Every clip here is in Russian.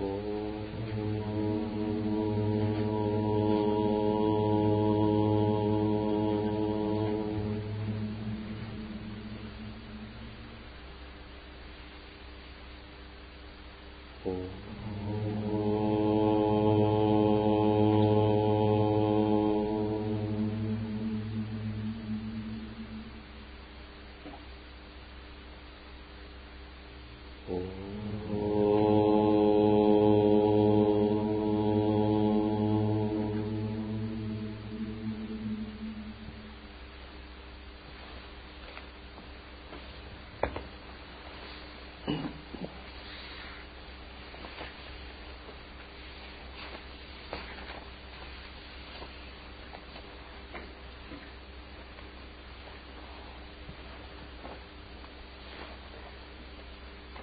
Oh.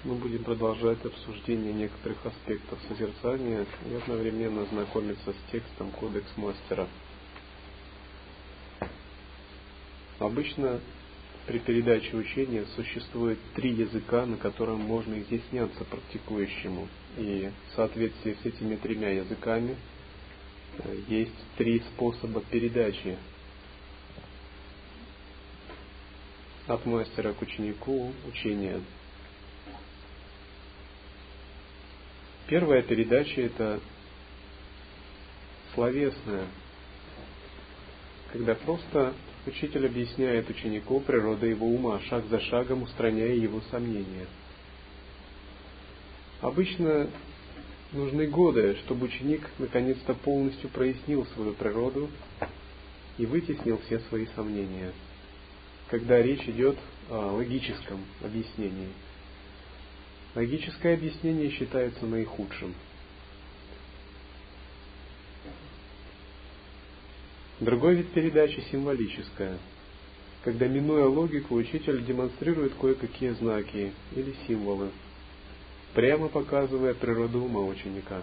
Мы будем продолжать обсуждение некоторых аспектов созерцания и одновременно знакомиться с текстом Кодекс Мастера. Обычно при передаче учения существует три языка, на котором можно изъясняться практикующему. И в соответствии с этими тремя языками э, есть три способа передачи от мастера к ученику учения. Первая передача это словесная, когда просто учитель объясняет ученику природу его ума, шаг за шагом устраняя его сомнения. Обычно нужны годы, чтобы ученик наконец-то полностью прояснил свою природу и вытеснил все свои сомнения, когда речь идет о логическом объяснении – Логическое объяснение считается наихудшим. Другой вид передачи символическая, когда, минуя логику, учитель демонстрирует кое-какие знаки или символы, прямо показывая природу ума ученика.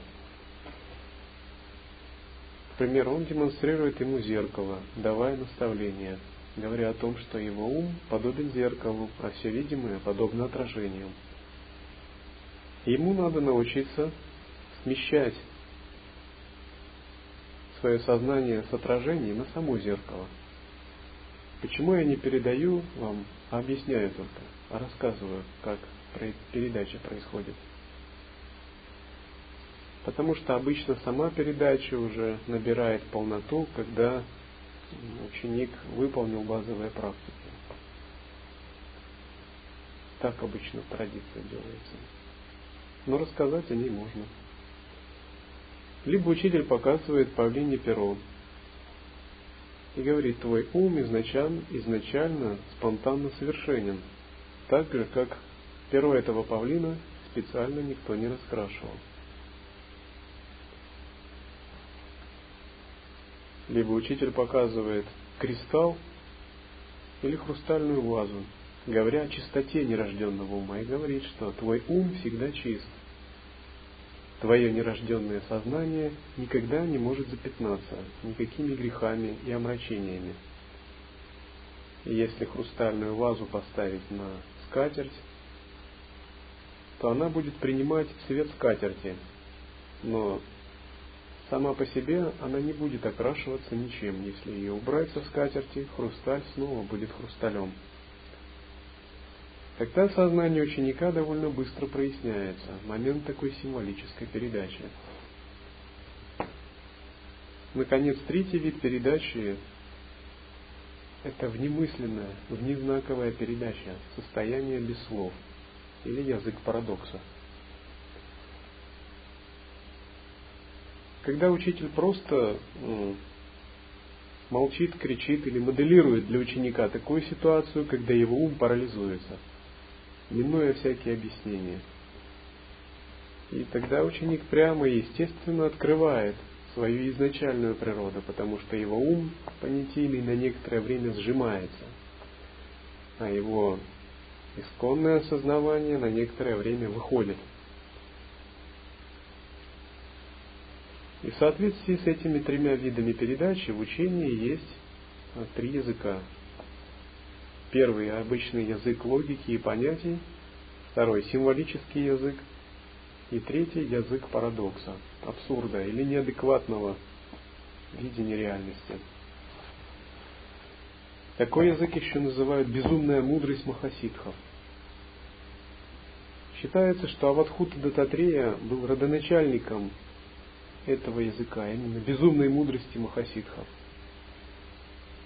К примеру, он демонстрирует ему зеркало, давая наставление, говоря о том, что его ум подобен зеркалу, а все видимое подобно отражениям. Ему надо научиться смещать свое сознание с отражений на само зеркало. Почему я не передаю вам, а объясняю только, а рассказываю, как передача происходит? Потому что обычно сама передача уже набирает полноту, когда ученик выполнил базовые практики. Так обычно в традиции делается но рассказать о ней можно. Либо учитель показывает павлине перо и говорит, твой ум изначально, изначально спонтанно совершенен, так же, как перо этого павлина специально никто не раскрашивал. Либо учитель показывает кристалл или хрустальную вазу, говоря о чистоте нерожденного ума, и говорит, что твой ум всегда чист. Твое нерожденное сознание никогда не может запятнаться никакими грехами и омрачениями. И если хрустальную вазу поставить на скатерть, то она будет принимать цвет скатерти, но сама по себе она не будет окрашиваться ничем. Если ее убрать со скатерти, хрусталь снова будет хрусталем. Тогда сознание ученика довольно быстро проясняется, момент такой символической передачи. Наконец, третий вид передачи – это внемысленная, внезнаковая передача, состояние без слов, или язык парадокса. Когда учитель просто молчит, кричит или моделирует для ученика такую ситуацию, когда его ум парализуется – минуя всякие объяснения. И тогда ученик прямо и естественно открывает свою изначальную природу, потому что его ум понятийный на некоторое время сжимается, а его исконное осознавание на некоторое время выходит. И в соответствии с этими тремя видами передачи в учении есть три языка Первый – обычный язык логики и понятий. Второй – символический язык. И третий – язык парадокса, абсурда или неадекватного видения реальности. Такой язык еще называют безумная мудрость махасидхов. Считается, что Аватхута Дататрея был родоначальником этого языка, именно безумной мудрости махасидхов.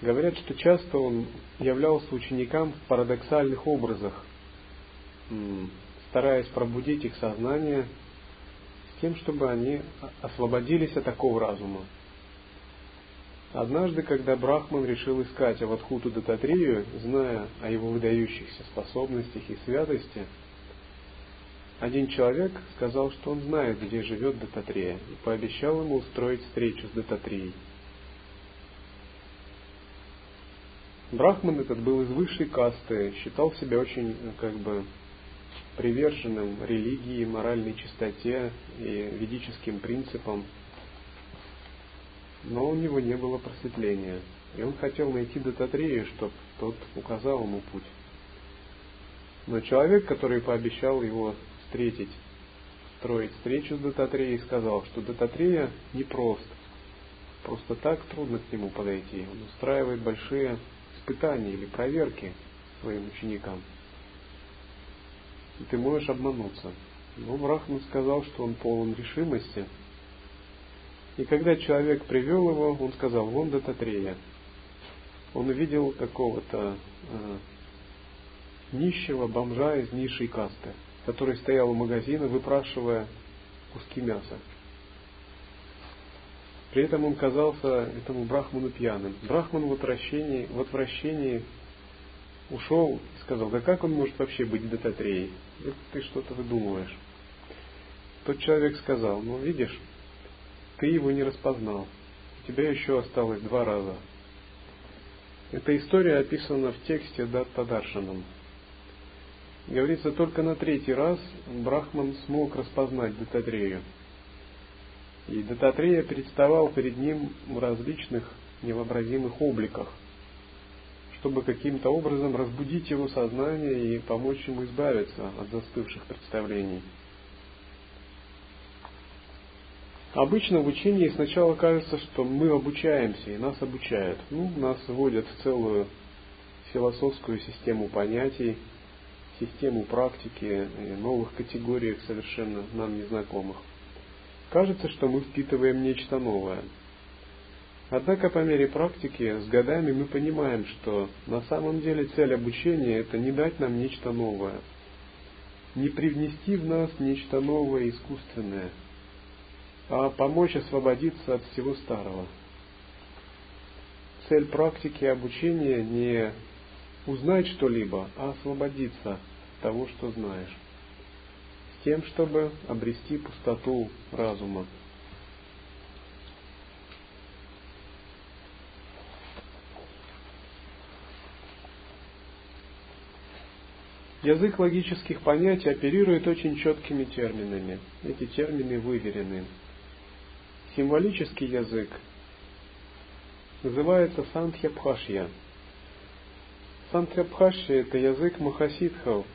Говорят, что часто он являлся ученикам в парадоксальных образах, стараясь пробудить их сознание с тем, чтобы они освободились от такого разума. Однажды, когда Брахман решил искать Аватхуту Дататрию, зная о его выдающихся способностях и святости, один человек сказал, что он знает, где живет Дататрея, и пообещал ему устроить встречу с Дататрией. Брахман этот был из высшей касты, считал себя очень как бы приверженным религии, моральной чистоте и ведическим принципам, но у него не было просветления, и он хотел найти Дататрея, чтобы тот указал ему путь. Но человек, который пообещал его встретить, строить встречу с Дататреей, сказал, что Дататрея непрост, просто так трудно к нему подойти. Он устраивает большие испытания или проверки своим ученикам. И ты можешь обмануться. Но Брахман сказал, что он полон решимости. И когда человек привел его, он сказал, вон Дататрея. Он увидел какого-то э, нищего бомжа из низшей касты, который стоял у магазина, выпрашивая куски мяса. При этом он казался этому брахману пьяным. Брахман в отвращении, в отвращении ушел и сказал, да как он может вообще быть Дататреей? Это ты что-то выдумываешь. Тот человек сказал, ну видишь, ты его не распознал. У тебя еще осталось два раза. Эта история описана в тексте Даттадаршанам. Говорится, только на третий раз Брахман смог распознать Дататрею. И Дататрея представал перед ним в различных невообразимых обликах, чтобы каким-то образом разбудить его сознание и помочь ему избавиться от застывших представлений. Обычно в учении сначала кажется, что мы обучаемся, и нас обучают. Ну, нас вводят в целую философскую систему понятий, систему практики, новых категориях совершенно нам незнакомых. Кажется, что мы впитываем нечто новое. Однако по мере практики с годами мы понимаем, что на самом деле цель обучения – это не дать нам нечто новое, не привнести в нас нечто новое искусственное, а помочь освободиться от всего старого. Цель практики обучения не узнать что-либо, а освободиться от того, что знаешь тем, чтобы обрести пустоту разума. Язык логических понятий оперирует очень четкими терминами. Эти термины выверены. Символический язык называется Сантхьябхашья. Сантхьябхашья – это язык махасидхов,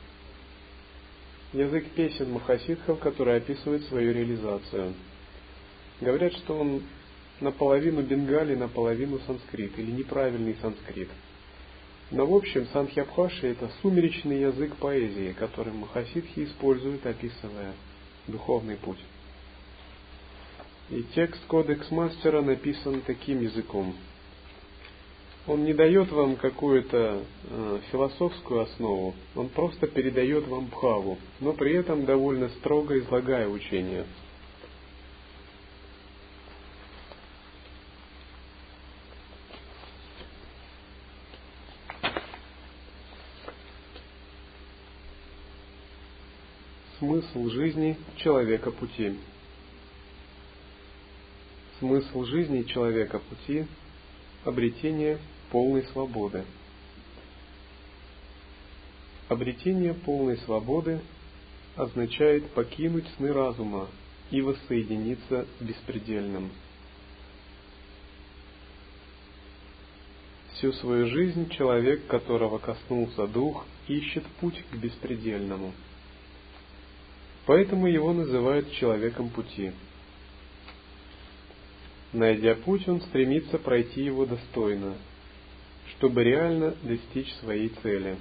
язык песен махасидхов, который описывает свою реализацию. Говорят, что он наполовину бенгали, наполовину санскрит, или неправильный санскрит. Но в общем, Санхьябхаши – это сумеречный язык поэзии, который махасидхи используют, описывая духовный путь. И текст Кодекс Мастера написан таким языком – он не дает вам какую-то э, философскую основу, он просто передает вам бхаву, но при этом довольно строго излагая учение. Смысл жизни человека пути. Смысл жизни человека пути – обретение полной свободы. Обретение полной свободы означает покинуть сны разума и воссоединиться с беспредельным. Всю свою жизнь человек, которого коснулся дух, ищет путь к беспредельному. Поэтому его называют человеком пути. Найдя путь, он стремится пройти его достойно, чтобы реально достичь своей цели.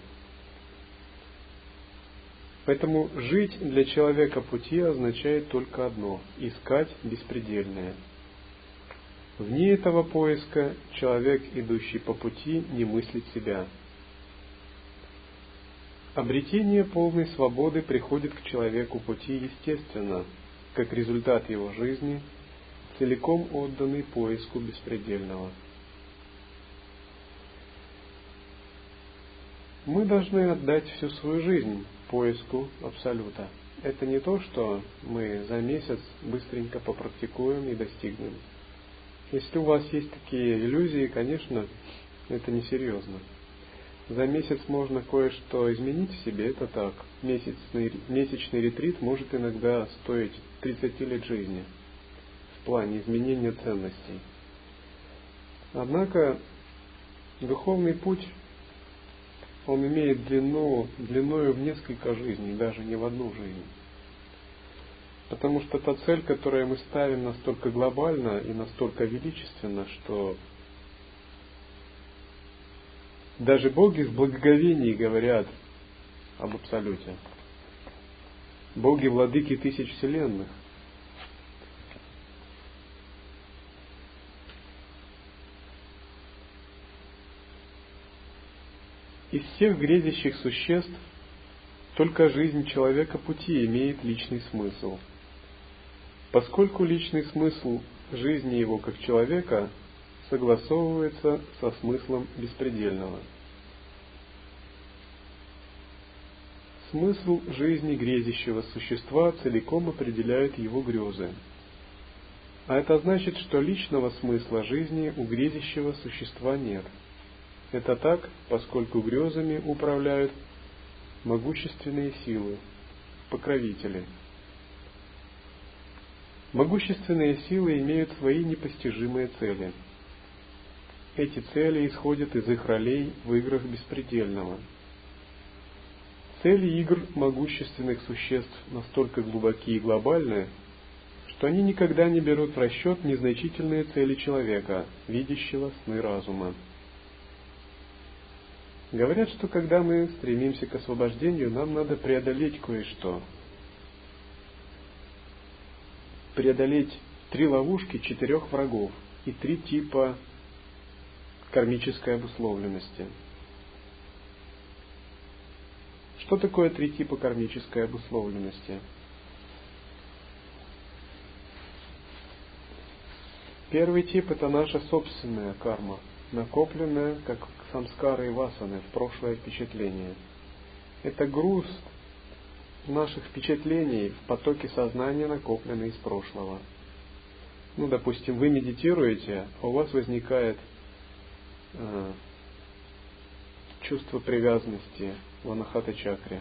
Поэтому жить для человека пути означает только одно – искать беспредельное. Вне этого поиска человек, идущий по пути, не мыслит себя. Обретение полной свободы приходит к человеку пути естественно, как результат его жизни, целиком отданный поиску беспредельного. Мы должны отдать всю свою жизнь поиску Абсолюта. Это не то, что мы за месяц быстренько попрактикуем и достигнем. Если у вас есть такие иллюзии, конечно, это несерьезно. За месяц можно кое-что изменить в себе, это так. Месячный, месячный ретрит может иногда стоить 30 лет жизни в плане изменения ценностей. Однако духовный путь он имеет длину, длиною в несколько жизней, даже не в одну жизнь. Потому что та цель, которую мы ставим, настолько глобальна и настолько величественна, что даже боги в благоговении говорят об Абсолюте. Боги владыки тысяч вселенных – Из всех грезящих существ только жизнь человека пути имеет личный смысл. Поскольку личный смысл жизни его как человека согласовывается со смыслом беспредельного. Смысл жизни грезящего существа целиком определяет его грезы. А это значит, что личного смысла жизни у грезящего существа нет – это так, поскольку грезами управляют могущественные силы, покровители. Могущественные силы имеют свои непостижимые цели. Эти цели исходят из их ролей в играх беспредельного. Цели игр могущественных существ настолько глубоки и глобальны, что они никогда не берут в расчет незначительные цели человека, видящего сны разума. Говорят, что когда мы стремимся к освобождению, нам надо преодолеть кое-что. Преодолеть три ловушки четырех врагов и три типа кармической обусловленности. Что такое три типа кармической обусловленности? Первый тип – это наша собственная карма, накопленная как самскары и васаны, в прошлое впечатление. Это груз наших впечатлений в потоке сознания, накопленный из прошлого. Ну, допустим, вы медитируете, а у вас возникает э, чувство привязанности в анахата чакре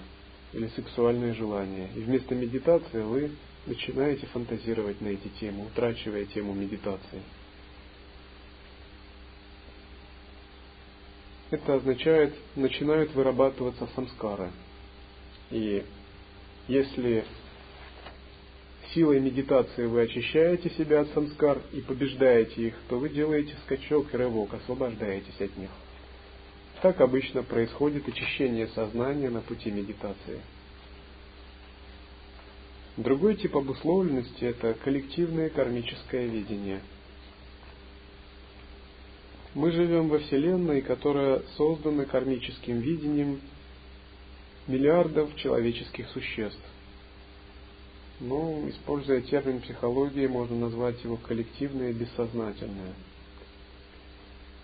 или сексуальное желание. И вместо медитации вы начинаете фантазировать на эти темы, утрачивая тему медитации. Это означает, начинают вырабатываться самскары. И если силой медитации вы очищаете себя от самскар и побеждаете их, то вы делаете скачок и рывок, освобождаетесь от них. Так обычно происходит очищение сознания на пути медитации. Другой тип обусловленности – это коллективное кармическое видение – мы живем во Вселенной, которая создана кармическим видением миллиардов человеческих существ. Ну, используя термин психологии, можно назвать его коллективное бессознательное.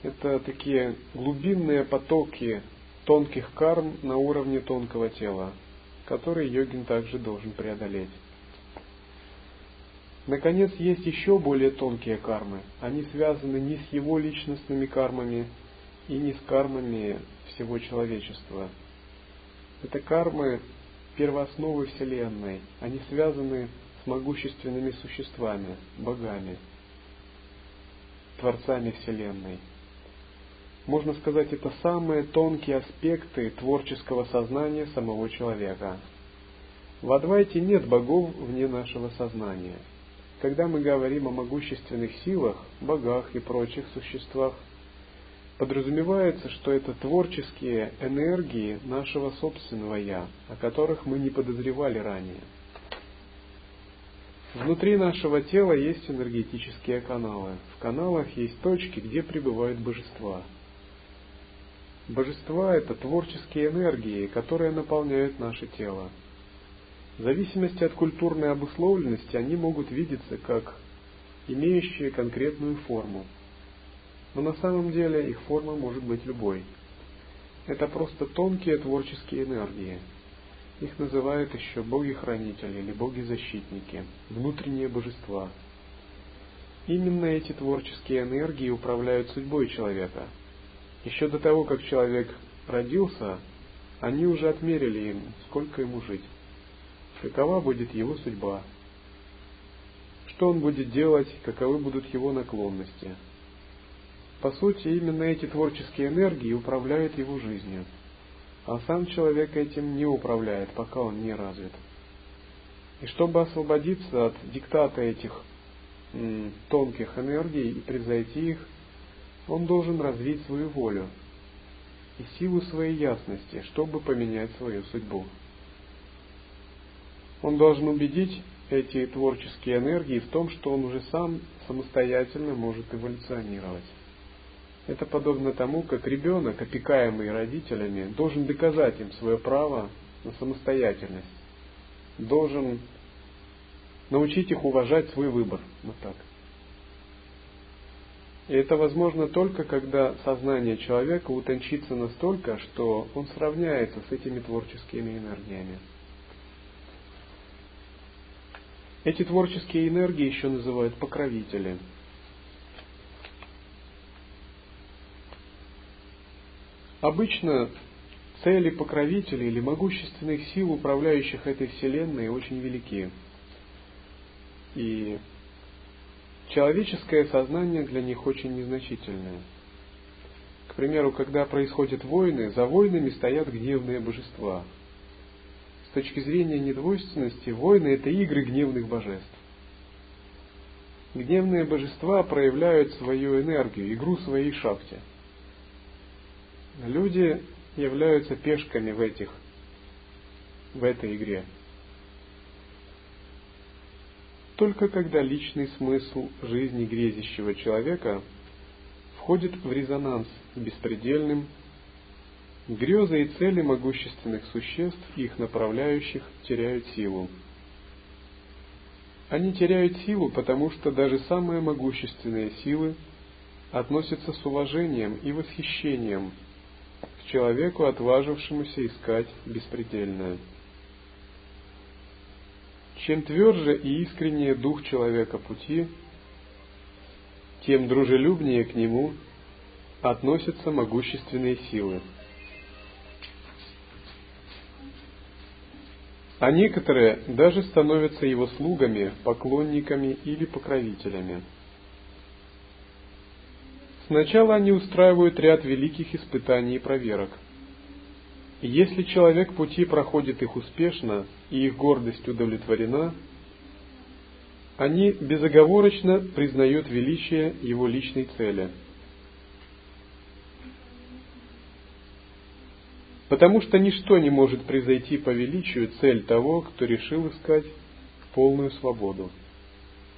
Это такие глубинные потоки тонких карм на уровне тонкого тела, которые йогин также должен преодолеть. Наконец, есть еще более тонкие кармы. Они связаны не с его личностными кармами и не с кармами всего человечества. Это кармы первоосновы Вселенной. Они связаны с могущественными существами, богами, творцами Вселенной. Можно сказать, это самые тонкие аспекты творческого сознания самого человека. В Адвайте нет богов вне нашего сознания. Когда мы говорим о могущественных силах, богах и прочих существах, подразумевается, что это творческие энергии нашего собственного «я», о которых мы не подозревали ранее. Внутри нашего тела есть энергетические каналы. В каналах есть точки, где пребывают божества. Божества – это творческие энергии, которые наполняют наше тело. В зависимости от культурной обусловленности они могут видеться как имеющие конкретную форму. Но на самом деле их форма может быть любой. Это просто тонкие творческие энергии. Их называют еще боги-хранители или боги-защитники, внутренние божества. Именно эти творческие энергии управляют судьбой человека. Еще до того, как человек родился, они уже отмерили им, сколько ему жить какова будет его судьба, что он будет делать, каковы будут его наклонности. По сути, именно эти творческие энергии управляют его жизнью, а сам человек этим не управляет, пока он не развит. И чтобы освободиться от диктата этих м, тонких энергий и превзойти их, он должен развить свою волю и силу своей ясности, чтобы поменять свою судьбу. Он должен убедить эти творческие энергии в том, что он уже сам самостоятельно может эволюционировать. Это подобно тому, как ребенок, опекаемый родителями, должен доказать им свое право на самостоятельность, должен научить их уважать свой выбор. Вот так. И это возможно только, когда сознание человека утончится настолько, что он сравняется с этими творческими энергиями. Эти творческие энергии еще называют покровители. Обычно цели покровителей или могущественных сил, управляющих этой Вселенной, очень велики. И человеческое сознание для них очень незначительное. К примеру, когда происходят войны, за войнами стоят гневные божества – с точки зрения недвойственности, войны – это игры гневных божеств. Гневные божества проявляют свою энергию, игру своей шахте. Люди являются пешками в, этих, в этой игре. Только когда личный смысл жизни грезящего человека входит в резонанс с беспредельным Грезы и цели могущественных существ их направляющих теряют силу. Они теряют силу, потому что даже самые могущественные силы относятся с уважением и восхищением к человеку, отважившемуся искать беспредельное. Чем тверже и искреннее дух человека пути, тем дружелюбнее к нему относятся могущественные силы – а некоторые даже становятся его слугами, поклонниками или покровителями. Сначала они устраивают ряд великих испытаний и проверок. Если человек пути проходит их успешно, и их гордость удовлетворена, они безоговорочно признают величие его личной цели – потому что ничто не может превзойти по величию цель того, кто решил искать полную свободу,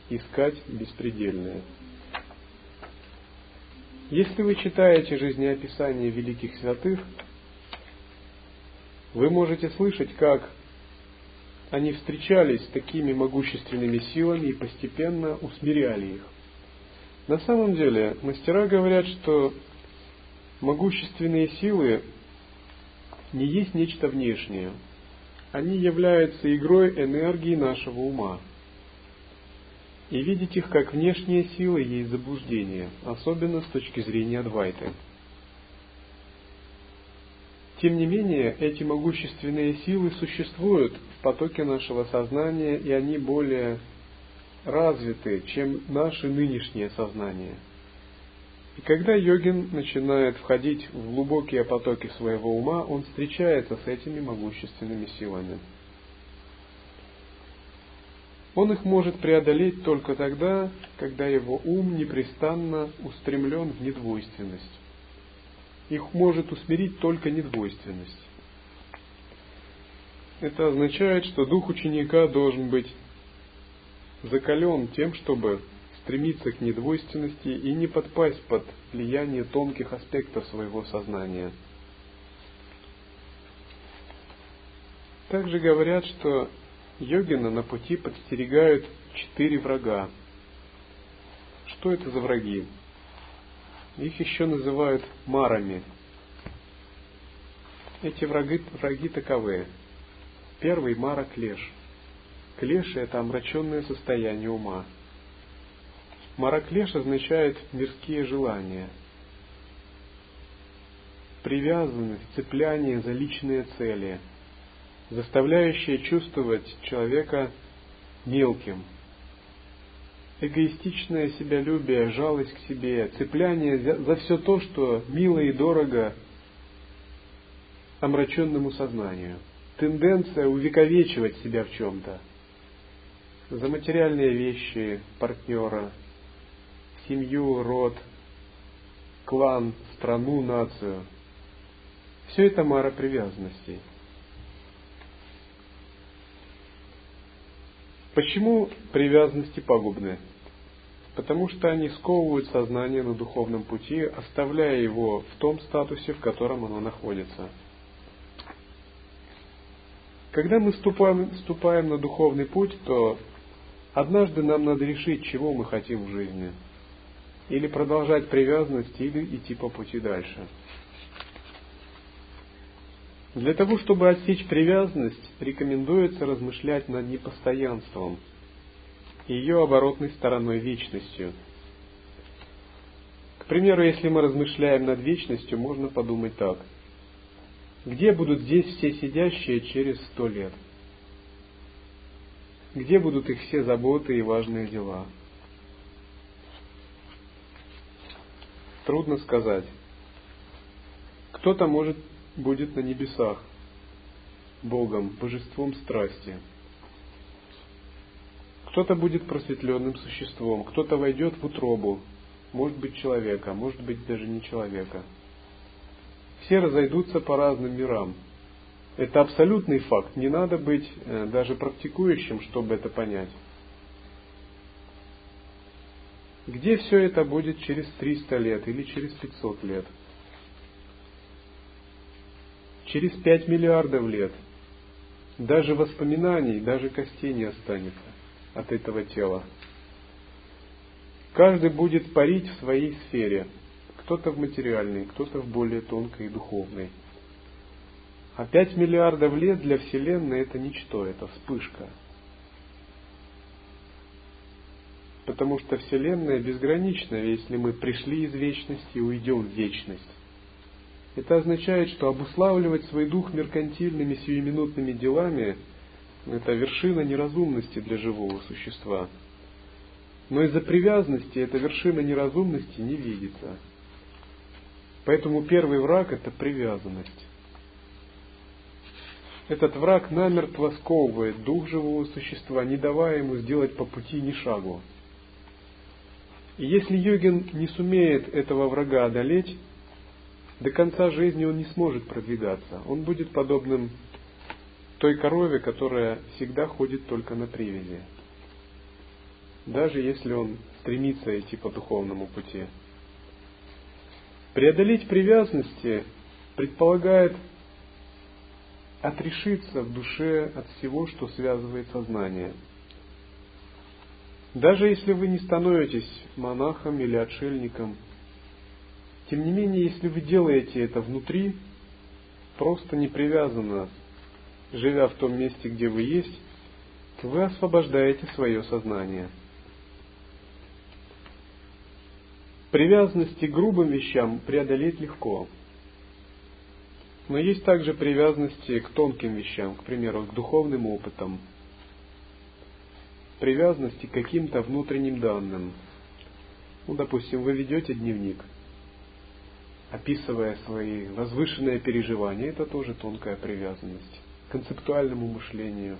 искать беспредельное. Если вы читаете жизнеописание великих святых, вы можете слышать, как они встречались с такими могущественными силами и постепенно усмиряли их. На самом деле, мастера говорят, что могущественные силы не есть нечто внешнее. Они являются игрой энергии нашего ума. И видеть их как внешние силы есть заблуждение, особенно с точки зрения Адвайты. Тем не менее, эти могущественные силы существуют в потоке нашего сознания, и они более развиты, чем наше нынешнее сознание – и когда йогин начинает входить в глубокие потоки своего ума, он встречается с этими могущественными силами. Он их может преодолеть только тогда, когда его ум непрестанно устремлен в недвойственность. Их может усмирить только недвойственность. Это означает, что дух ученика должен быть закален тем, чтобы стремиться к недвойственности и не подпасть под влияние тонких аспектов своего сознания. Также говорят, что йогина на пути подстерегают четыре врага. Что это за враги? Их еще называют марами. Эти враги, враги таковы. Первый мара клеш. Клеш – это омраченное состояние ума. Мараклеш означает мирские желания, привязанность, цепляние за личные цели, заставляющие чувствовать человека мелким, эгоистичное себялюбие, жалость к себе, цепляние за, за все то, что мило и дорого омраченному сознанию, тенденция увековечивать себя в чем-то, за материальные вещи партнера, семью, род, клан, страну, нацию. Все это мара привязанностей. Почему привязанности пагубны? Потому что они сковывают сознание на духовном пути, оставляя его в том статусе, в котором оно находится. Когда мы ступаем, ступаем на духовный путь, то однажды нам надо решить, чего мы хотим в жизни – или продолжать привязанность, или идти по пути дальше. Для того, чтобы отсечь привязанность, рекомендуется размышлять над непостоянством и ее оборотной стороной вечностью. К примеру, если мы размышляем над вечностью, можно подумать так. Где будут здесь все сидящие через сто лет? Где будут их все заботы и важные дела? Трудно сказать. Кто-то, может, будет на небесах, Богом, божеством страсти. Кто-то будет просветленным существом, кто-то войдет в утробу, может быть человека, может быть даже не человека. Все разойдутся по разным мирам. Это абсолютный факт, не надо быть э, даже практикующим, чтобы это понять. Где все это будет через 300 лет или через 500 лет? Через 5 миллиардов лет даже воспоминаний, даже костей не останется от этого тела. Каждый будет парить в своей сфере. Кто-то в материальной, кто-то в более тонкой и духовной. А 5 миллиардов лет для Вселенной это ничто, это вспышка – потому что Вселенная безгранична, если мы пришли из вечности и уйдем в вечность. Это означает, что обуславливать свой дух меркантильными сиюминутными делами – это вершина неразумности для живого существа. Но из-за привязанности эта вершина неразумности не видится. Поэтому первый враг – это привязанность. Этот враг намертво сковывает дух живого существа, не давая ему сделать по пути ни шагу. И если йогин не сумеет этого врага одолеть, до конца жизни он не сможет продвигаться. Он будет подобным той корове, которая всегда ходит только на привязи. Даже если он стремится идти по духовному пути. Преодолеть привязанности предполагает отрешиться в душе от всего, что связывает сознание – даже если вы не становитесь монахом или отшельником, тем не менее, если вы делаете это внутри, просто не привязанно, живя в том месте, где вы есть, вы освобождаете свое сознание. Привязанности к грубым вещам преодолеть легко. Но есть также привязанности к тонким вещам, к примеру, к духовным опытам – привязанности к каким-то внутренним данным. Ну, допустим, вы ведете дневник, описывая свои возвышенные переживания, это тоже тонкая привязанность к концептуальному мышлению.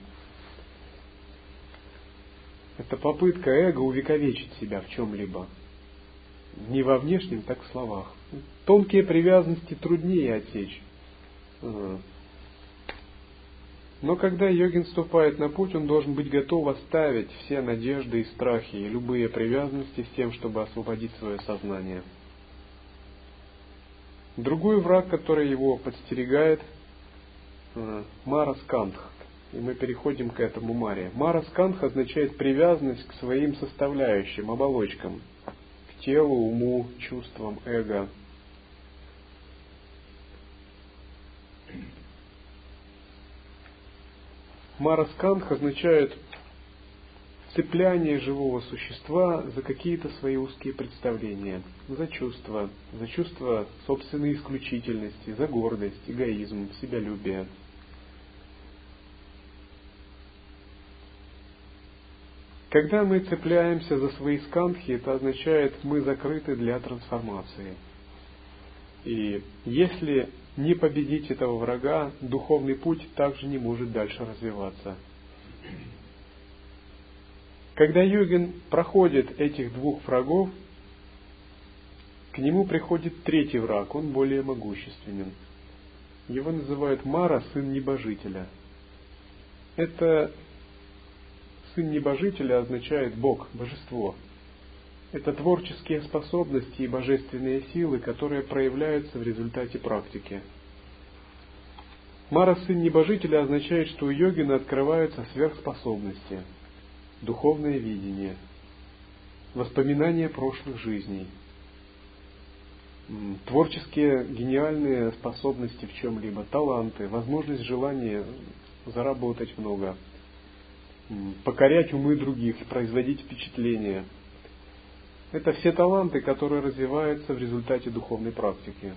это попытка эго увековечить себя в чем-либо. Не во внешнем, так в словах. Тонкие привязанности труднее отсечь. Но когда йогин вступает на путь, он должен быть готов оставить все надежды и страхи и любые привязанности с тем, чтобы освободить свое сознание. Другой враг, который его подстерегает, э, Мара Скандх. И мы переходим к этому Маре. Мара Скандх означает привязанность к своим составляющим, оболочкам, к телу, уму, чувствам, эго, Марасканх означает цепляние живого существа за какие-то свои узкие представления, за чувства, за чувство собственной исключительности, за гордость, эгоизм, себялюбие. Когда мы цепляемся за свои сканхи, это означает, мы закрыты для трансформации. И если не победить этого врага, духовный путь также не может дальше развиваться. Когда йогин проходит этих двух врагов, к нему приходит третий враг, он более могущественен. Его называют Мара, сын небожителя. Это сын небожителя означает Бог, божество – это творческие способности и божественные силы, которые проявляются в результате практики. Мара сын небожителя означает, что у йогина открываются сверхспособности, духовное видение, воспоминания прошлых жизней, творческие гениальные способности в чем-либо, таланты, возможность желания заработать много, покорять умы других, производить впечатление – это все таланты, которые развиваются в результате духовной практики.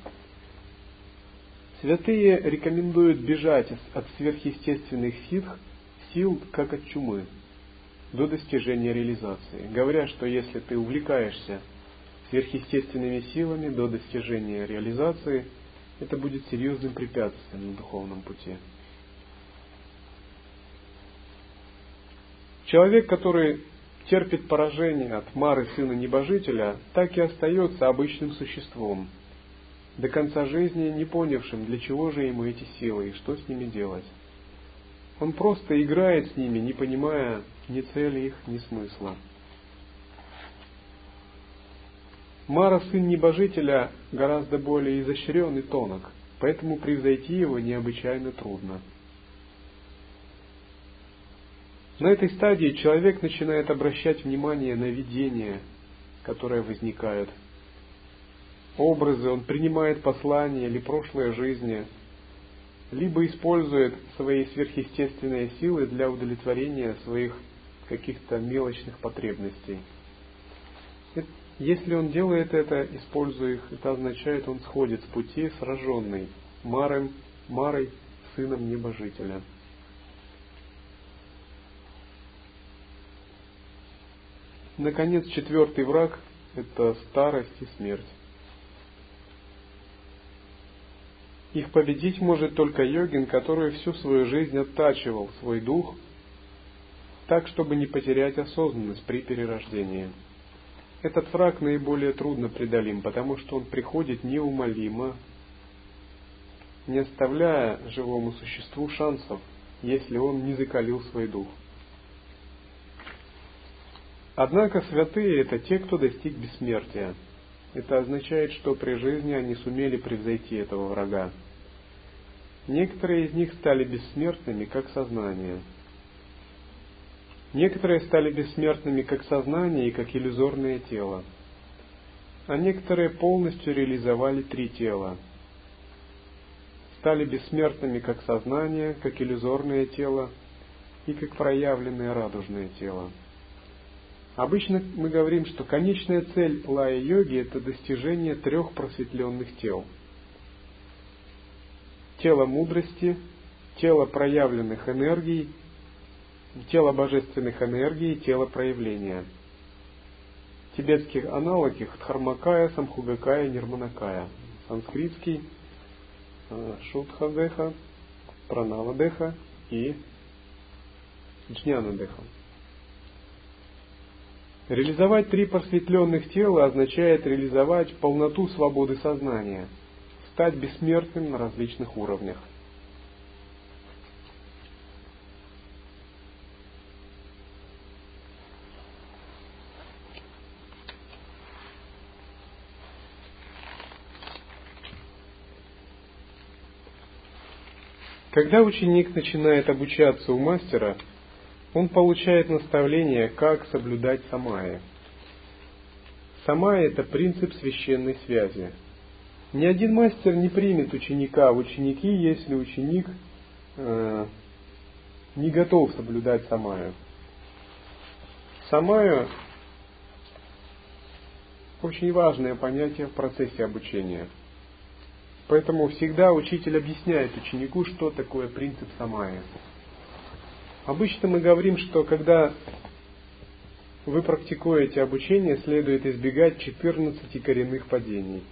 Святые рекомендуют бежать от сверхъестественных сил, сил как от чумы, до достижения реализации. Говоря, что если ты увлекаешься сверхъестественными силами до достижения реализации, это будет серьезным препятствием на духовном пути. Человек, который терпит поражение от Мары, сына небожителя, так и остается обычным существом, до конца жизни не понявшим, для чего же ему эти силы и что с ними делать. Он просто играет с ними, не понимая ни цели их, ни смысла. Мара, сын небожителя, гораздо более изощрен и тонок, поэтому превзойти его необычайно трудно – на этой стадии человек начинает обращать внимание на видения, которые возникают. Образы, он принимает послания или прошлые жизни, либо использует свои сверхъестественные силы для удовлетворения своих каких-то мелочных потребностей. Если он делает это, используя их, это означает, он сходит с пути, сраженный Марой, Марой сыном небожителя. Наконец, четвертый враг – это старость и смерть. Их победить может только йогин, который всю свою жизнь оттачивал свой дух так, чтобы не потерять осознанность при перерождении. Этот враг наиболее трудно преодолим, потому что он приходит неумолимо, не оставляя живому существу шансов, если он не закалил свой дух – Однако святые – это те, кто достиг бессмертия. Это означает, что при жизни они сумели превзойти этого врага. Некоторые из них стали бессмертными, как сознание. Некоторые стали бессмертными, как сознание и как иллюзорное тело. А некоторые полностью реализовали три тела. Стали бессмертными, как сознание, как иллюзорное тело и как проявленное радужное тело. Обычно мы говорим, что конечная цель лая-йоги – это достижение трех просветленных тел. Тело мудрости, тело проявленных энергий, тело божественных энергий и тело проявления. Тибетский аналог их – Дхармакая, Самхугакая, Нирманакая. Санскритский э, – Шутхадеха, Пранавадеха и Джнянадеха. Реализовать три просветленных тела означает реализовать полноту свободы сознания, стать бессмертным на различных уровнях. Когда ученик начинает обучаться у мастера, он получает наставление, как соблюдать самая. Самая – это принцип священной связи. Ни один мастер не примет ученика в ученики, если ученик э, не готов соблюдать самаю. Самая – очень важное понятие в процессе обучения. Поэтому всегда учитель объясняет ученику, что такое принцип самая. Обычно мы говорим, что когда вы практикуете обучение, следует избегать 14 коренных падений.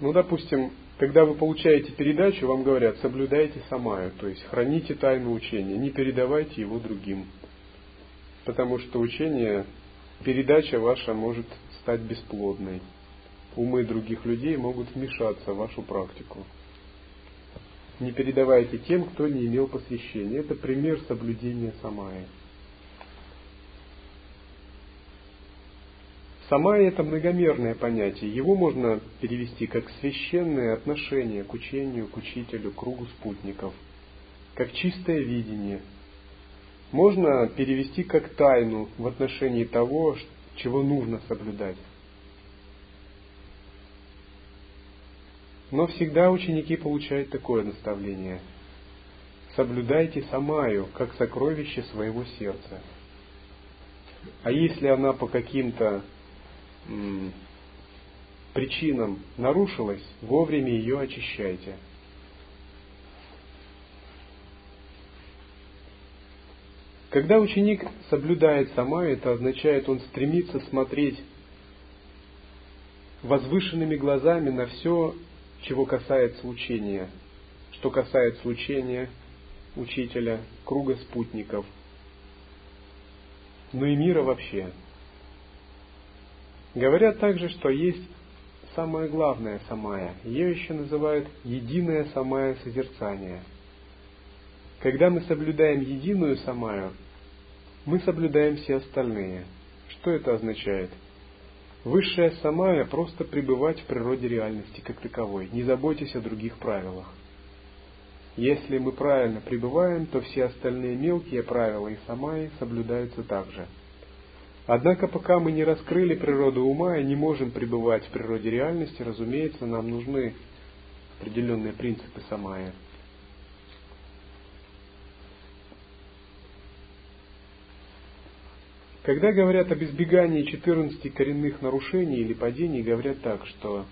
Ну, допустим, когда вы получаете передачу, вам говорят, соблюдайте самаю, то есть храните тайну учения, не передавайте его другим. Потому что учение, передача ваша может стать бесплодной. Умы других людей могут вмешаться в вашу практику не передавайте тем, кто не имел посвящения. Это пример соблюдения самая. Самая это многомерное понятие. Его можно перевести как священное отношение к учению, к учителю, к кругу спутников, как чистое видение. Можно перевести как тайну в отношении того, чего нужно соблюдать. Но всегда ученики получают такое наставление. Соблюдайте самаю, как сокровище своего сердца. А если она по каким-то причинам нарушилась, вовремя ее очищайте. Когда ученик соблюдает самаю, это означает, он стремится смотреть возвышенными глазами на все чего касается учения, что касается учения учителя, круга спутников, но и мира вообще. Говорят также, что есть самое главное самая. Ее еще называют единое самое созерцание. Когда мы соблюдаем единую самаю, мы соблюдаем все остальные. Что это означает? Высшая самая – просто пребывать в природе реальности как таковой. Не заботьтесь о других правилах. Если мы правильно пребываем, то все остальные мелкие правила и самаи соблюдаются также. Однако пока мы не раскрыли природу ума и не можем пребывать в природе реальности, разумеется, нам нужны определенные принципы самая. Когда говорят об избегании 14 коренных нарушений или падений, говорят так, что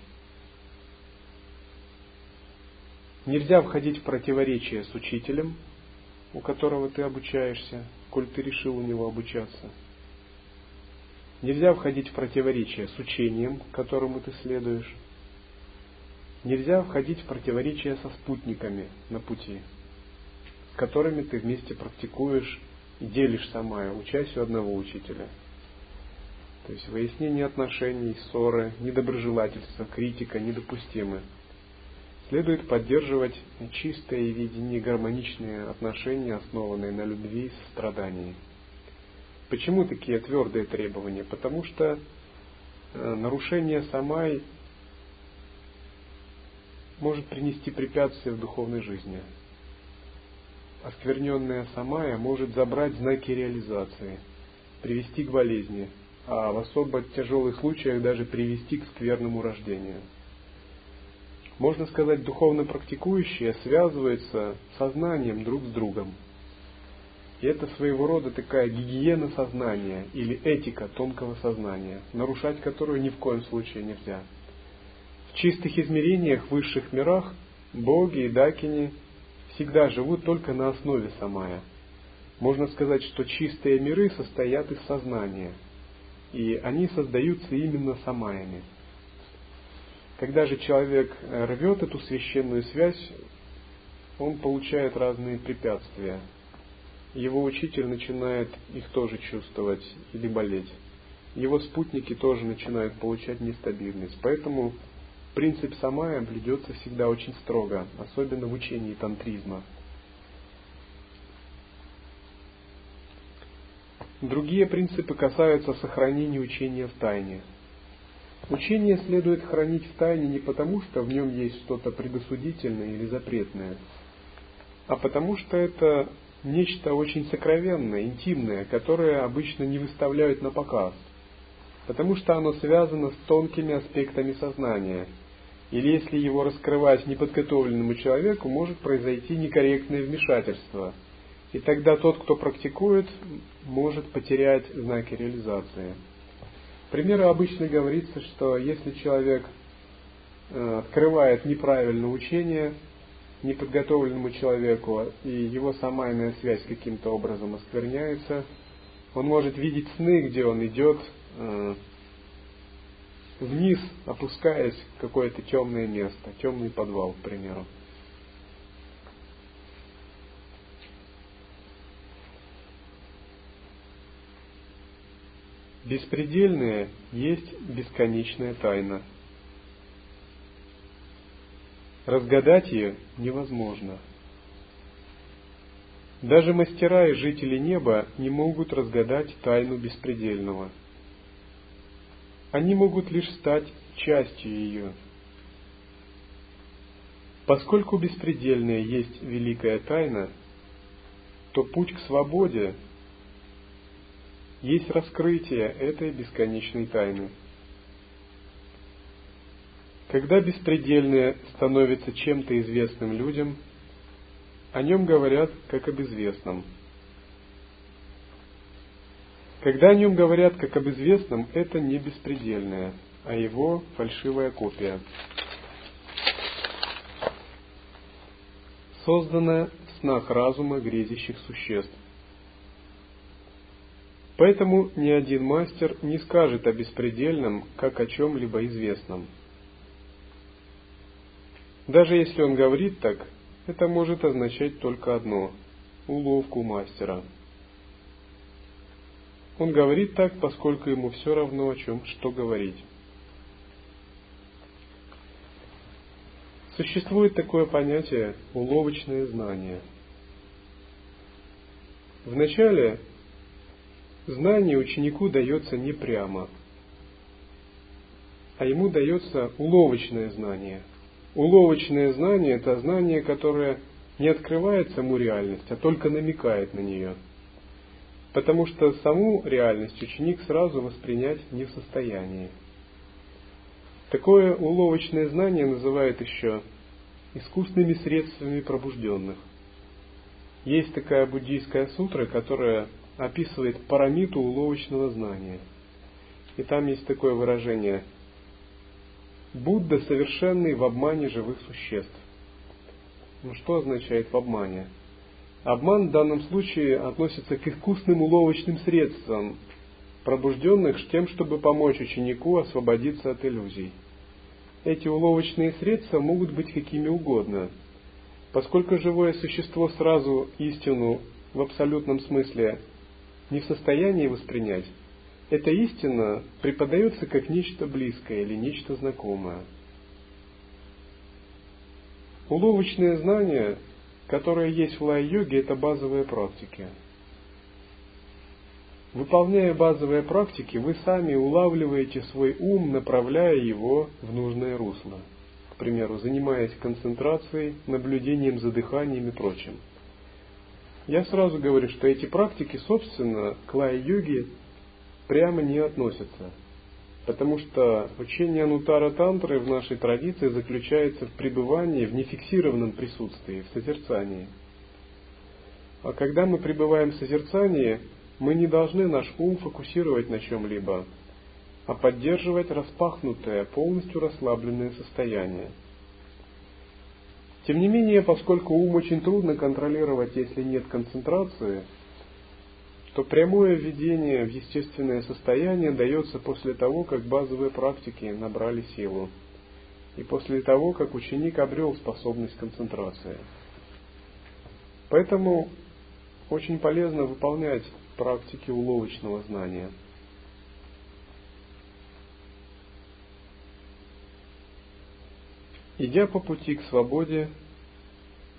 нельзя входить в противоречие с учителем, у которого ты обучаешься, коль ты решил у него обучаться. Нельзя входить в противоречие с учением, которому ты следуешь. Нельзя входить в противоречие со спутниками на пути, с которыми ты вместе практикуешь делишь самая, учась у одного учителя. То есть выяснение отношений, ссоры, недоброжелательство, критика недопустимы. Следует поддерживать чистые видение, гармоничные отношения, основанные на любви и сострадании. Почему такие твердые требования? Потому что э, нарушение самай может принести препятствия в духовной жизни оскверненная самая может забрать знаки реализации, привести к болезни, а в особо тяжелых случаях даже привести к скверному рождению. Можно сказать, духовно практикующие связываются сознанием друг с другом. И это своего рода такая гигиена сознания или этика тонкого сознания, нарушать которую ни в коем случае нельзя. В чистых измерениях высших мирах боги и дакини всегда живут только на основе самая. Можно сказать, что чистые миры состоят из сознания, и они создаются именно самаями. Когда же человек рвет эту священную связь, он получает разные препятствия. его учитель начинает их тоже чувствовать или болеть. Его спутники тоже начинают получать нестабильность. Поэтому принцип самая блюдется всегда очень строго, особенно в учении тантризма. Другие принципы касаются сохранения учения в тайне. Учение следует хранить в тайне не потому, что в нем есть что-то предосудительное или запретное, а потому что это нечто очень сокровенное, интимное, которое обычно не выставляют на показ, потому что оно связано с тонкими аспектами сознания, или если его раскрывать неподготовленному человеку, может произойти некорректное вмешательство – и тогда тот, кто практикует, может потерять знаки реализации. К примеру, обычно говорится, что если человек э, открывает неправильное учение неподготовленному человеку, и его самайная связь каким-то образом оскверняется, он может видеть сны, где он идет э, вниз, опускаясь в какое-то темное место, темный подвал, к примеру. Беспредельное есть бесконечная тайна. Разгадать ее невозможно. Даже мастера и жители неба не могут разгадать тайну беспредельного. Они могут лишь стать частью ее. Поскольку беспредельное есть великая тайна, то путь к свободе есть раскрытие этой бесконечной тайны. Когда беспредельное становится чем-то известным людям, о нем говорят как об известном. Когда о нем говорят как об известном, это не беспредельное, а его фальшивая копия. Созданная в снах разума грезящих существ. Поэтому ни один мастер не скажет о беспредельном, как о чем-либо известном. Даже если он говорит так, это может означать только одно – уловку мастера. Он говорит так, поскольку ему все равно о чем, что говорить. Существует такое понятие – уловочное знание. Вначале Знание ученику дается не прямо, а ему дается уловочное знание. Уловочное знание – это знание, которое не открывает саму реальность, а только намекает на нее. Потому что саму реальность ученик сразу воспринять не в состоянии. Такое уловочное знание называют еще искусственными средствами пробужденных. Есть такая буддийская сутра, которая описывает парамиту уловочного знания. И там есть такое выражение «Будда совершенный в обмане живых существ». Ну что означает в обмане? Обман в данном случае относится к искусным уловочным средствам, пробужденных тем, чтобы помочь ученику освободиться от иллюзий. Эти уловочные средства могут быть какими угодно. Поскольку живое существо сразу истину в абсолютном смысле не в состоянии воспринять, эта истина преподается как нечто близкое или нечто знакомое. Уловочные знания, которые есть в лай-йоге, это базовые практики. Выполняя базовые практики, вы сами улавливаете свой ум, направляя его в нужное русло. К примеру, занимаясь концентрацией, наблюдением за дыханием и прочим – я сразу говорю, что эти практики, собственно, к лай-йоге прямо не относятся. Потому что учение Анутара Тантры в нашей традиции заключается в пребывании в нефиксированном присутствии, в созерцании. А когда мы пребываем в созерцании, мы не должны наш ум фокусировать на чем-либо, а поддерживать распахнутое, полностью расслабленное состояние – тем не менее, поскольку ум очень трудно контролировать, если нет концентрации, то прямое введение в естественное состояние дается после того, как базовые практики набрали силу, и после того, как ученик обрел способность концентрации. Поэтому очень полезно выполнять практики уловочного знания. Идя по пути к свободе,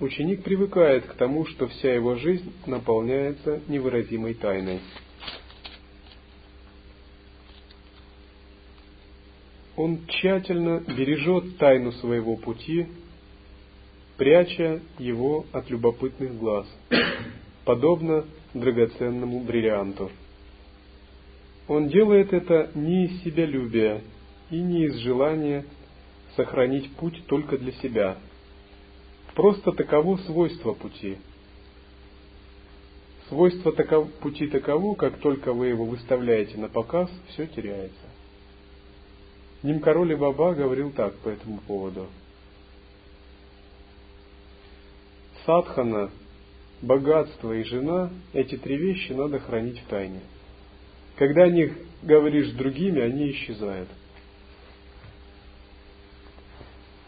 ученик привыкает к тому, что вся его жизнь наполняется невыразимой тайной. Он тщательно бережет тайну своего пути, пряча его от любопытных глаз, подобно драгоценному бриллианту. Он делает это не из себялюбия и не из желания сохранить путь только для себя. Просто таково свойство пути. Свойство таков, пути таково, как только вы его выставляете на показ, все теряется. Нимкароли Баба говорил так по этому поводу. Садхана, богатство и жена – эти три вещи надо хранить в тайне. Когда о них говоришь с другими, они исчезают.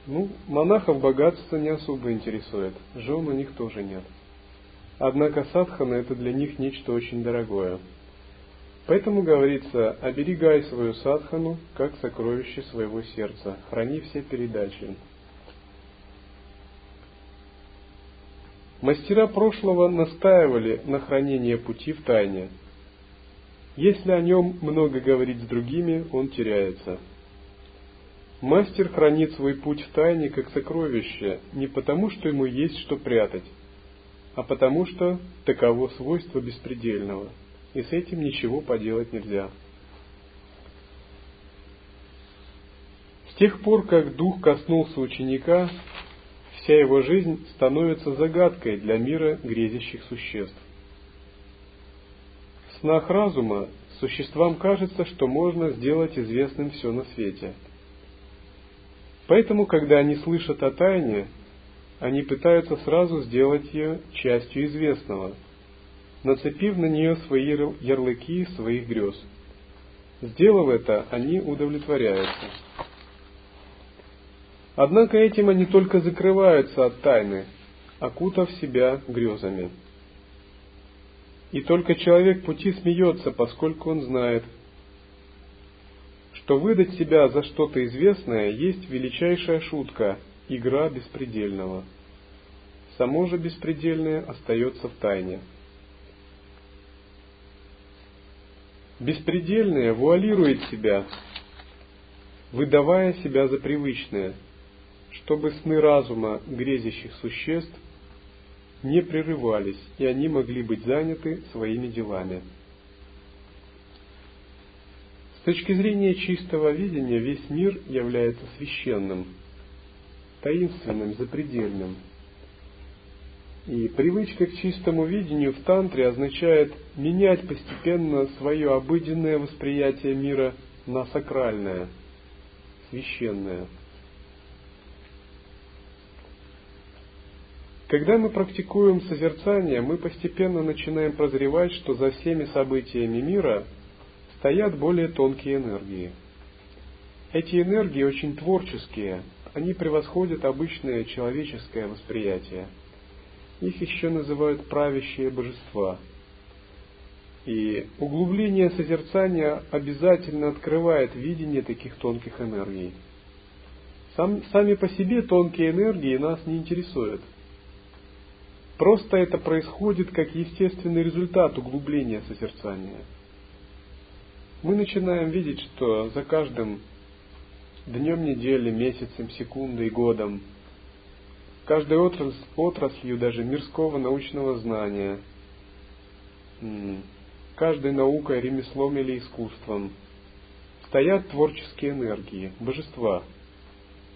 Ну, монахов богатство не особо интересует, жен у них тоже нет. Однако садхана – это для них нечто очень дорогое – Поэтому говорится, оберегай свою садхану, как сокровище своего сердца, храни все передачи. Мастера прошлого настаивали на хранении пути в тайне. Если о нем много говорить с другими, он теряется. Мастер хранит свой путь в тайне как сокровище не потому, что ему есть что прятать, а потому что таково свойство беспредельного – и с этим ничего поделать нельзя. С тех пор, как дух коснулся ученика, вся его жизнь становится загадкой для мира грезящих существ. В снах разума существам кажется, что можно сделать известным все на свете. Поэтому, когда они слышат о тайне, они пытаются сразу сделать ее частью известного – нацепив на нее свои ярлыки своих грез. Сделав это, они удовлетворяются. Однако этим они только закрываются от тайны, окутав себя грезами. И только человек пути смеется, поскольку он знает, что выдать себя за что-то известное есть величайшая шутка, игра беспредельного. Само же беспредельное остается в тайне – Беспредельное вуалирует себя, выдавая себя за привычное, чтобы сны разума грезящих существ не прерывались, и они могли быть заняты своими делами. С точки зрения чистого видения весь мир является священным, таинственным, запредельным – и привычка к чистому видению в тантре означает менять постепенно свое обыденное восприятие мира на сакральное, священное. Когда мы практикуем созерцание, мы постепенно начинаем прозревать, что за всеми событиями мира стоят более тонкие энергии. Эти энергии очень творческие, они превосходят обычное человеческое восприятие – их еще называют правящие божества. И углубление созерцания обязательно открывает видение таких тонких энергий. Сам, сами по себе тонкие энергии нас не интересуют. Просто это происходит как естественный результат углубления созерцания. Мы начинаем видеть, что за каждым днем недели, месяцем, секундой, годом – каждой отрас, отраслью даже мирского научного знания, каждой наукой, ремеслом или искусством стоят творческие энергии, божества.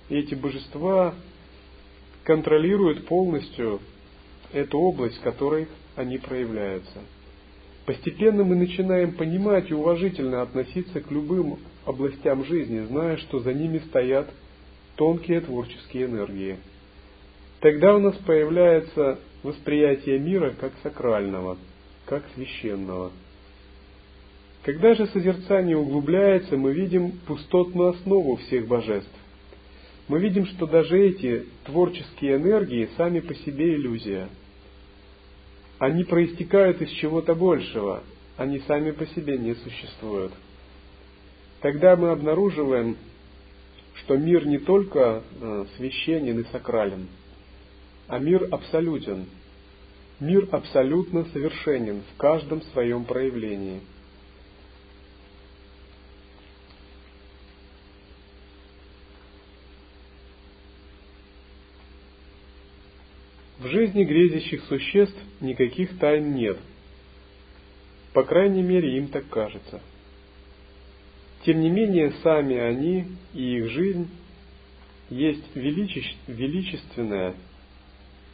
И эти божества контролируют полностью эту область, в которой они проявляются. Постепенно мы начинаем понимать и уважительно относиться к любым областям жизни, зная, что за ними стоят тонкие творческие энергии – Тогда у нас появляется восприятие мира как сакрального, как священного. Когда же созерцание углубляется, мы видим пустотную основу всех божеств. Мы видим, что даже эти творческие энергии сами по себе иллюзия. Они проистекают из чего-то большего, они сами по себе не существуют. Тогда мы обнаруживаем, что мир не только э, священен и сакрален, а мир абсолютен. Мир абсолютно совершенен в каждом своем проявлении – В жизни грезящих существ никаких тайн нет. По крайней мере, им так кажется. Тем не менее, сами они и их жизнь есть величественная,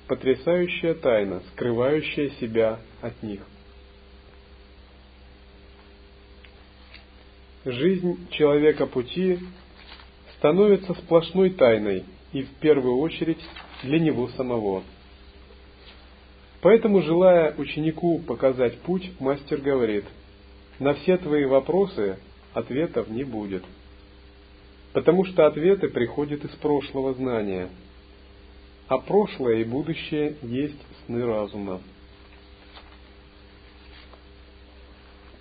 потрясающая тайна, скрывающая себя от них. Жизнь человека пути становится сплошной тайной и в первую очередь для него самого – Поэтому, желая ученику показать путь, мастер говорит, на все твои вопросы ответов не будет. Потому что ответы приходят из прошлого знания, а прошлое и будущее есть сны разума.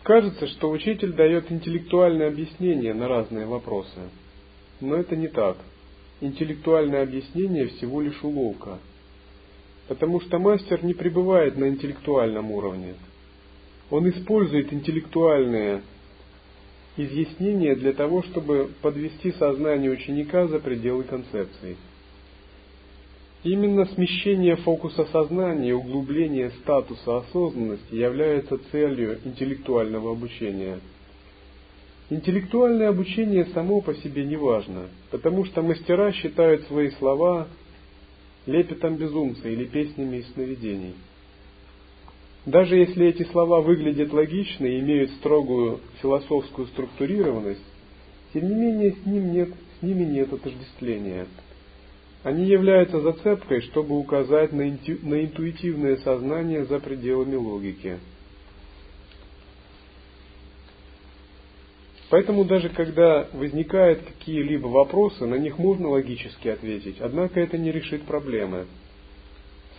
Кажется, что учитель дает интеллектуальное объяснение на разные вопросы. Но это не так. Интеллектуальное объяснение всего лишь уловка – Потому что мастер не пребывает на интеллектуальном уровне. Он использует интеллектуальные изъяснения для того, чтобы подвести сознание ученика за пределы концепции. Именно смещение фокуса сознания и углубление статуса осознанности является целью интеллектуального обучения. Интеллектуальное обучение само по себе не важно, потому что мастера считают свои слова лепетом безумца или песнями из сновидений. Даже если эти слова выглядят логично и имеют строгую философскую структурированность, тем не менее с, ним нет, с ними нет отождествления. Они являются зацепкой, чтобы указать на, инту, на интуитивное сознание за пределами логики – Поэтому даже когда возникают какие-либо вопросы, на них можно логически ответить, однако это не решит проблемы.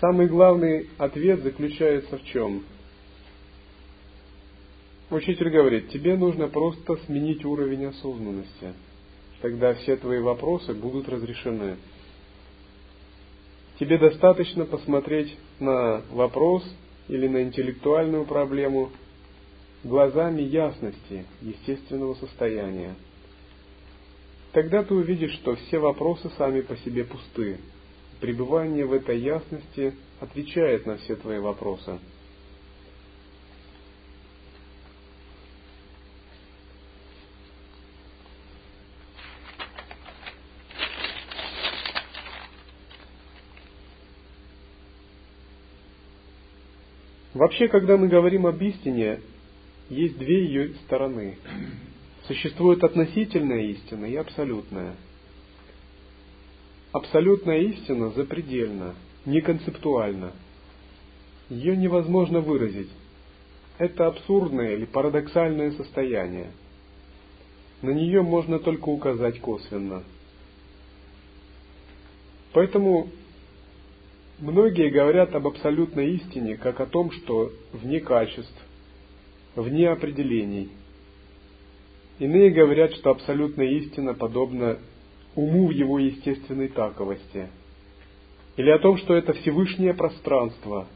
Самый главный ответ заключается в чем? Учитель говорит, тебе нужно просто сменить уровень осознанности. Тогда все твои вопросы будут разрешены. Тебе достаточно посмотреть на вопрос или на интеллектуальную проблему – глазами ясности естественного состояния. Тогда ты увидишь, что все вопросы сами по себе пусты. Пребывание в этой ясности отвечает на все твои вопросы. Вообще, когда мы говорим об истине, есть две ее стороны. Существует относительная истина и абсолютная. Абсолютная истина запредельна, неконцептуальна. Ее невозможно выразить. Это абсурдное или парадоксальное состояние. На нее можно только указать косвенно. Поэтому многие говорят об абсолютной истине как о том, что вне качеств, вне определений. Иные говорят, что абсолютная истина подобна уму в его естественной таковости, или о том, что это Всевышнее пространство,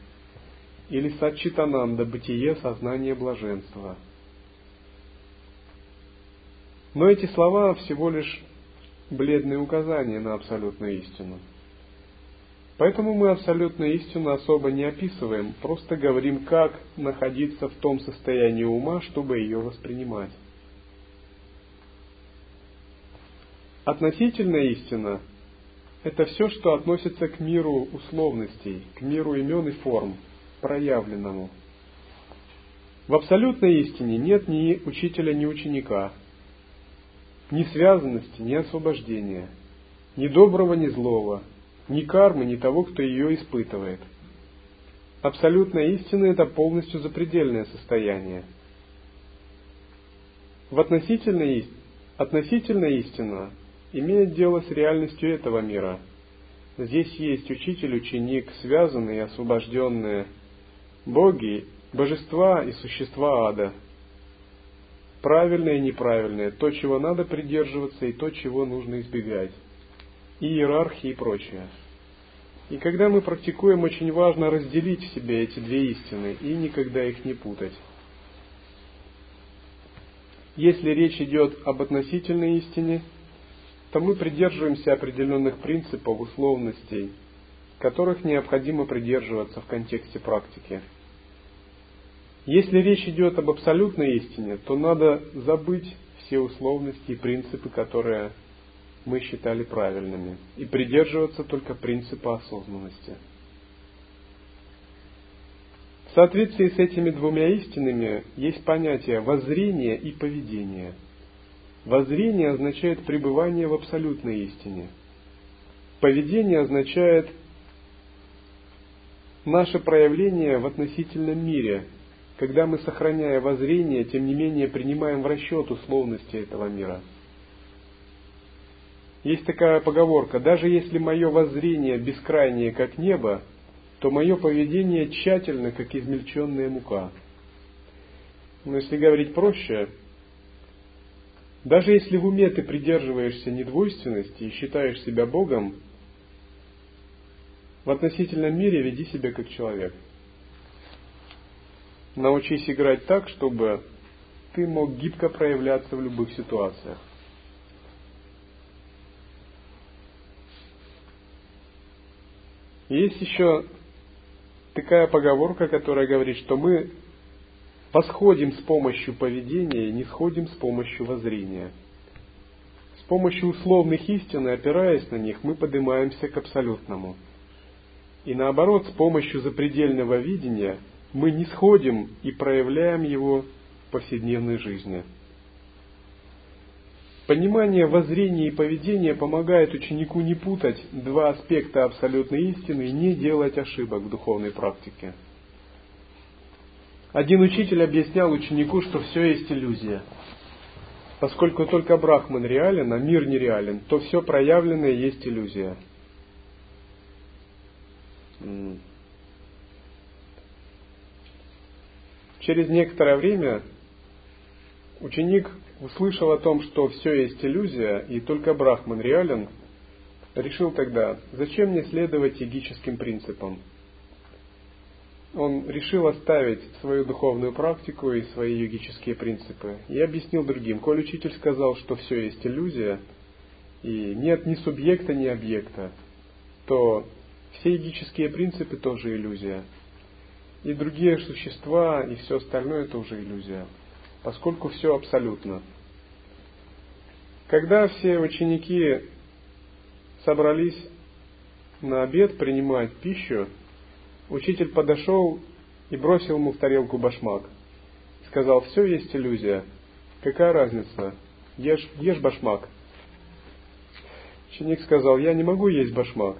или садчитананда, бытие, сознание блаженства. Но эти слова всего лишь бледные указания на абсолютную истину – Поэтому мы абсолютную истину особо не описываем, просто говорим, как находиться в том состоянии ума, чтобы ее воспринимать. Относительная истина – это все, что относится к миру условностей, к миру имен и форм, проявленному. В абсолютной истине нет ни учителя, ни ученика, ни связанности, ни освобождения, ни доброго, ни злого – ни кармы, ни того, кто ее испытывает. Абсолютная истина – это полностью запредельное состояние. В относительной, относительная истина имеет дело с реальностью этого мира. Здесь есть учитель, ученик, связанные, освобожденные, боги, божества и существа ада, правильное и неправильное, то, чего надо придерживаться и то, чего нужно избегать, и иерархии и прочее. И когда мы практикуем, очень важно разделить в себе эти две истины и никогда их не путать. Если речь идет об относительной истине, то мы придерживаемся определенных принципов, условностей, которых необходимо придерживаться в контексте практики. Если речь идет об абсолютной истине, то надо забыть все условности и принципы, которые мы считали правильными, и придерживаться только принципа осознанности. В соответствии с этими двумя истинами есть понятие воззрения и поведения. Воззрение означает пребывание в абсолютной истине. Поведение означает наше проявление в относительном мире, когда мы, сохраняя воззрение, тем не менее принимаем в расчет условности этого мира. Есть такая поговорка, даже если мое воззрение бескрайнее, как небо, то мое поведение тщательно, как измельченная мука. Но если говорить проще, даже если в уме ты придерживаешься недвойственности и считаешь себя Богом, в относительном мире веди себя как человек – Научись играть так, чтобы ты мог гибко проявляться в любых ситуациях. Есть еще такая поговорка, которая говорит, что мы восходим с помощью поведения и не сходим с помощью воззрения. С помощью условных истин и опираясь на них, мы поднимаемся к абсолютному. И наоборот, с помощью запредельного видения – мы не сходим и проявляем его в повседневной жизни. Понимание воззрения и поведения помогает ученику не путать два аспекта абсолютной истины и не делать ошибок в духовной практике. Один учитель объяснял ученику, что все есть иллюзия. Поскольку только Брахман реален, а мир нереален, то все проявленное есть иллюзия. Через некоторое время ученик услышал о том, что все есть иллюзия, и только Брахман реален, решил тогда, зачем мне следовать егическим принципам. Он решил оставить свою духовную практику и свои йогические принципы. И объяснил другим, коль учитель сказал, что все есть иллюзия, и нет ни субъекта, ни объекта, то все йогические принципы тоже иллюзия – и другие существа, и все остальное это уже иллюзия, поскольку все абсолютно. Когда все ученики собрались на обед принимать пищу, учитель подошел и бросил ему в тарелку башмак. Сказал, все есть иллюзия. Какая разница? Ешь, ешь башмак. Ученик сказал, я не могу есть башмак.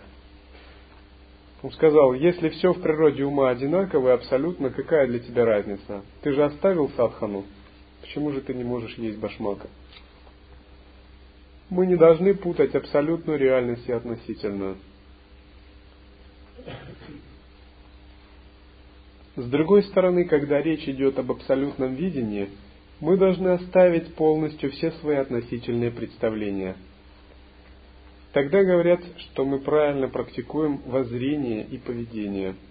Он сказал, если все в природе ума одинаково и абсолютно, какая для тебя разница? Ты же оставил садхану. Почему же ты не можешь есть башмака? Мы не должны путать абсолютную реальность и относительную. С другой стороны, когда речь идет об абсолютном видении, мы должны оставить полностью все свои относительные представления – Тогда говорят, что мы правильно практикуем воззрение и поведение –